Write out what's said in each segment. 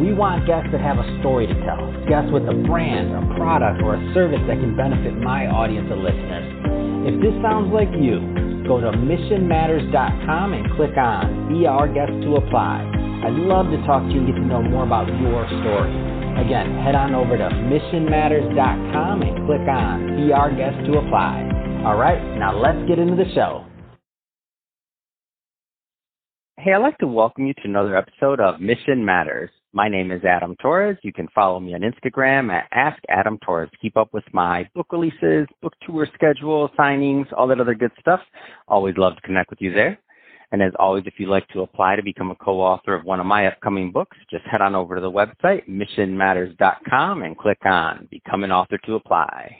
We want guests that have a story to tell, guests with a brand, a product, or a service that can benefit my audience of listeners. If this sounds like you, go to missionmatters.com and click on Be Our Guest to apply. I'd love to talk to you and get to know more about your story. Again, head on over to missionmatters.com and click on Be Our Guest to apply. All right, now let's get into the show. Hey, I'd like to welcome you to another episode of Mission Matters. My name is Adam Torres. You can follow me on Instagram at Ask Adam Torres. Keep up with my book releases, book tour schedule, signings, all that other good stuff. Always love to connect with you there. And as always, if you'd like to apply to become a co-author of one of my upcoming books, just head on over to the website, missionmatters.com and click on Become an Author to apply.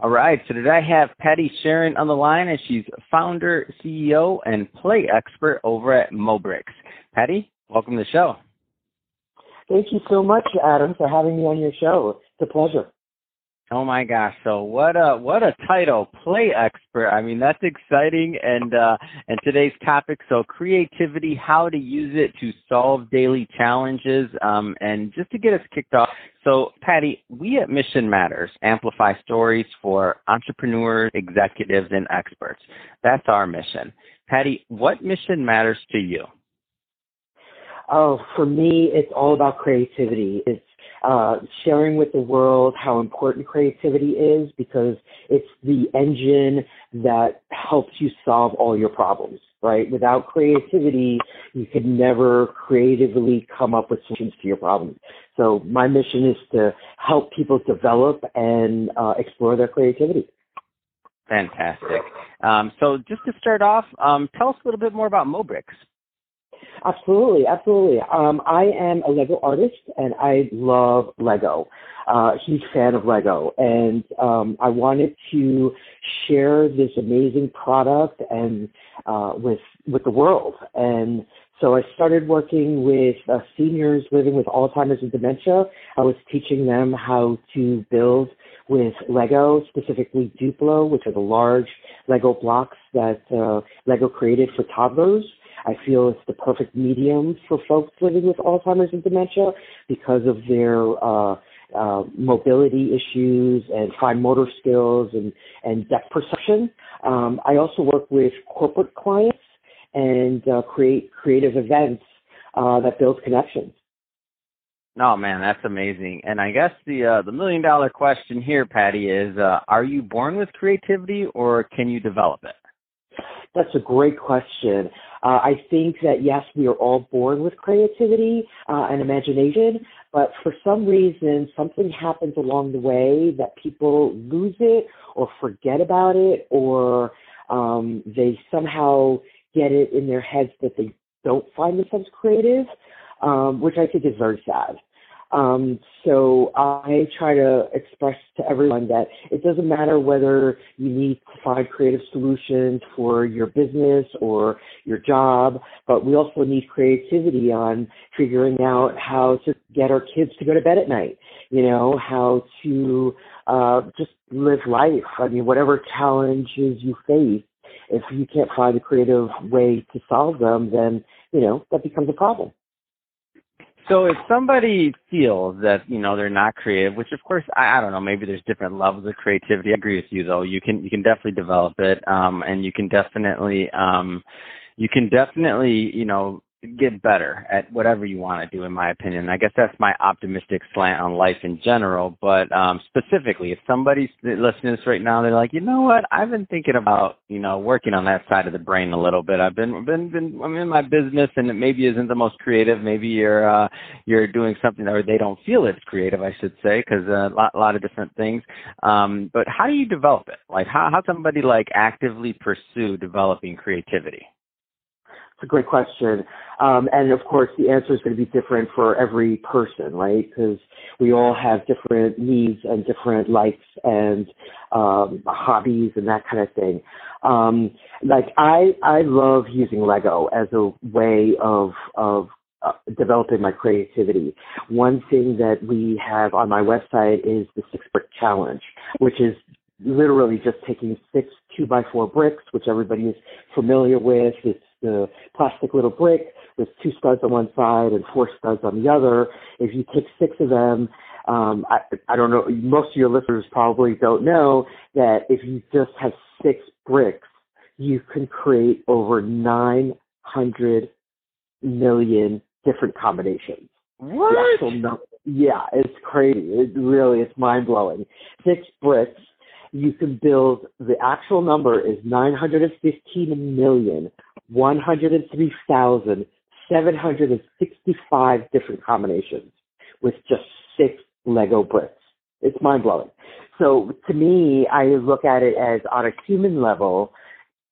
All right, so today I have Patty Sharon on the line, and she's founder, CEO, and play expert over at Mobrickz. Patty, welcome to the show. Thank you so much, Adam, for having me on your show. It's a pleasure. Oh my gosh! So what a what a title, play expert. I mean that's exciting, and uh, and today's topic. So creativity, how to use it to solve daily challenges, um, and just to get us kicked off. So Patty, we at Mission Matters amplify stories for entrepreneurs, executives, and experts. That's our mission. Patty, what mission matters to you? Oh, for me, it's all about creativity. It's uh, sharing with the world how important creativity is because it's the engine that helps you solve all your problems, right? Without creativity, you could never creatively come up with solutions to your problems. So my mission is to help people develop and uh, explore their creativity. Fantastic. Um, so just to start off, um, tell us a little bit more about Mobrickz. Absolutely, absolutely. Um, I am a Lego artist and I love Lego. Uh, huge fan of Lego, and um, I wanted to share this amazing product and uh, with with the world. And so I started working with uh, seniors living with Alzheimer's and dementia. I was teaching them how to build with Lego, specifically Duplo, which are the large Lego blocks that uh, Lego created for toddlers. I feel it's the perfect medium for folks living with Alzheimer's and dementia because of their uh, uh, mobility issues and fine motor skills and, and depth perception. Um, I also work with corporate clients and uh, create creative events uh, that build connections. Oh man, that's amazing. And I guess the uh, the million dollar question here, Patty, is: uh, Are you born with creativity, or can you develop it? That's a great question. Uh, I think that yes, we are all born with creativity uh, and imagination, but for some reason, something happens along the way that people lose it or forget about it, or um, they somehow get it in their heads that they don't find themselves creative, um, which I think is very sad. Um, so I try to express to everyone that it doesn't matter whether you need to find creative solutions for your business or your job, but we also need creativity on figuring out how to get our kids to go to bed at night, you know, how to uh, just live life. I mean, whatever challenges you face, if you can't find a creative way to solve them, then, you know, that becomes a problem. So if somebody feels that you know they're not creative, which of course I, I don't know, maybe there's different levels of creativity. I agree with you though. You can you can definitely develop it, um, and you can definitely um, you can definitely you know get better at whatever you want to do, in my opinion. I guess that's my optimistic slant on life in general. But um, specifically, if somebody's listening to this right now, they're like, you know what? I've been thinking about, you know, working on that side of the brain a little bit. I've been, been, been I'm in my business, and it maybe isn't the most creative. Maybe you're, uh, you're doing something, or they don't feel it's creative, I should say, because a lot, a lot of different things. Um, but how do you develop it? Like, how, how somebody like actively pursue developing creativity? It's a great question. Um, and of course, the answer is going to be different for every person, right? Because we all have different needs and different likes and um, hobbies and that kind of thing. Um, like I, I love using Lego as a way of of uh, developing my creativity. One thing that we have on my website is the six brick challenge, which is literally just taking six two by four bricks, which everybody is familiar with. It's the plastic little brick with two studs on one side and four studs on the other. If you take six of them, um, I, I don't know, most of your listeners probably don't know that if you just have six bricks, you can create over 900 million different combinations. What? yeah, it's crazy. It really, it's mind blowing. Six bricks you can build the actual number is 915,103,765 different combinations with just six Lego bricks. It's mind blowing. So to me, I look at it as on a human level,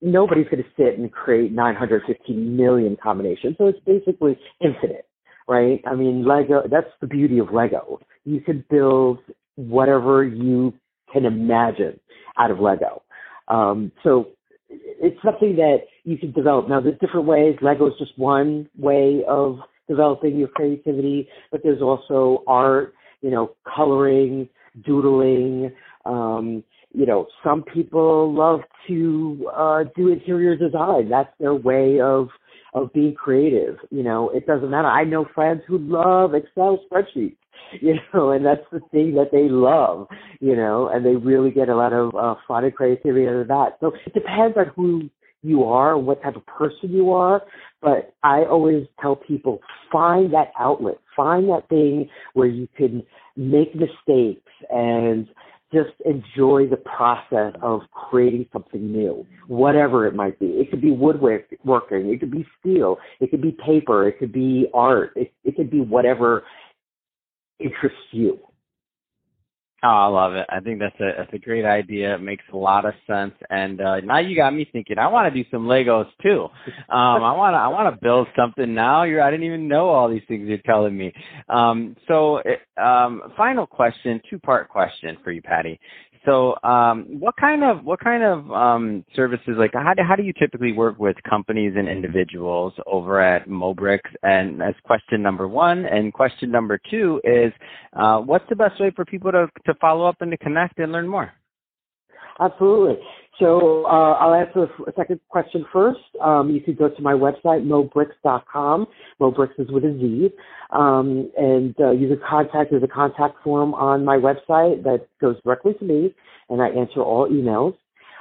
nobody's going to sit and create 915 million combinations. So it's basically infinite, right? I mean, Lego, that's the beauty of Lego. You can build whatever you can imagine out of Lego. Um, so it's something that you can develop. Now, there's different ways. Lego is just one way of developing your creativity, but there's also art, you know, coloring, doodling. Um, you know, some people love to uh, do interior design. That's their way of of being creative. You know, it doesn't matter. I know friends who love Excel spreadsheets. you know, and that's the thing that they love, you know, and they really get a lot of uh, fun and creativity out of that. So it depends on who you are, what type of person you are. But I always tell people find that outlet, find that thing where you can make mistakes and just enjoy the process of creating something new, whatever it might be. It could be woodworking, it could be steel, it could be paper, it could be art, it, it could be whatever interests you. Oh, I love it. I think that's a that's a great idea. It makes a lot of sense. And uh, now you got me thinking. I want to do some Legos too. Um, I want to I want to build something now. You're I didn't even know all these things you're telling me. Um, so, um, final question, two part question for you, Patty. So, um, what kind of what kind of um, services like how do, how do you typically work with companies and individuals over at Mobrickz? And as question number one, and question number two is, uh, what's the best way for people to to follow up and to connect and learn more? Absolutely. So uh, I'll answer the second question first. Um, you could go to my website, mobrickz.com. Mobrickz is with a Z. Um, and uh, you can contact, there's a contact form on my website that goes directly to me, and I answer all emails.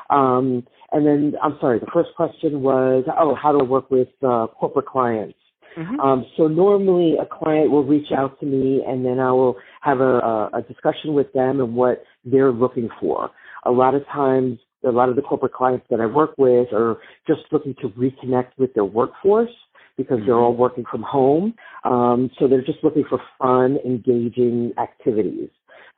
Um, and then, I'm sorry, the first question was, oh, how to work with uh, corporate clients. Mm-hmm. Um, so normally a client will reach out to me and then I will have a, a discussion with them and what they're looking for. A lot of times a lot of the corporate clients that I work with are just looking to reconnect with their workforce because they're all working from home. Um, so they're just looking for fun, engaging activities.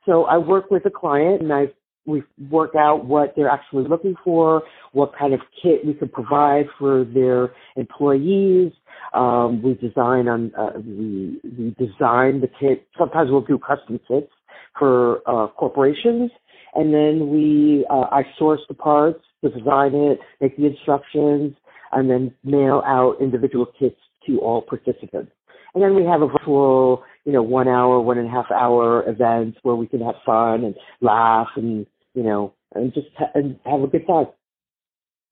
So I work with a client and I we work out what they're actually looking for, what kind of kit we can provide for their employees. Um, we design on uh, we we design the kit. Sometimes we'll do custom kits for uh, corporations and then we uh, I source the parts, design it, make the instructions, and then mail out individual kits to all participants. And then we have a virtual, you know, one hour, one and a half hour events where we can have fun and laugh and you know and just ha- and have a good time.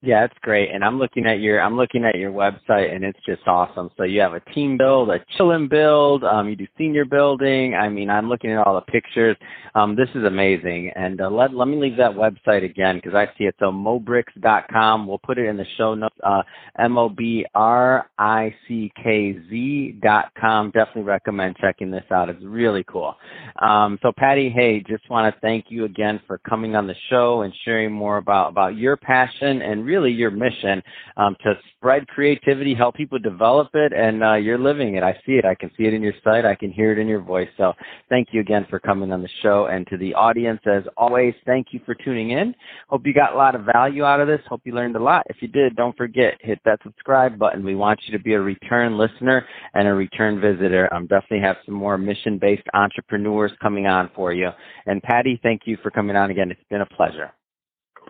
Yeah, it's great. And I'm looking at your I'm looking at your website and it's just awesome. So you have a team build, a chillin' build, um, you do senior building. I mean, I'm looking at all the pictures. Um, this is amazing. And uh, let let me leave that website again because I see it. So mobrickz.com. We'll put it in the show notes. Uh, M O B R I C K Z dot com. Definitely recommend checking this out. It's really cool. Um, so Patty, hey, just want to thank you again for coming on the show and sharing more about about your passion and really your mission um, to spread creativity, help people develop it, and uh, you're living it. I see it. I can see it in your site. I can hear it in your voice. So thank you again for coming on the show. And to the audience, as always, thank you for tuning in. Hope you got a lot of value out of this. Hope you learned a lot. If you did, don't forget, hit that subscribe button. We want you to be a return listener and a return visitor. I'm definitely have some more mission-based entrepreneurs coming on for you. And Patty, thank you for coming on again. It's been a pleasure.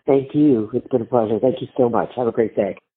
Thank you. It's been a pleasure. Thank you so much. Have a great day.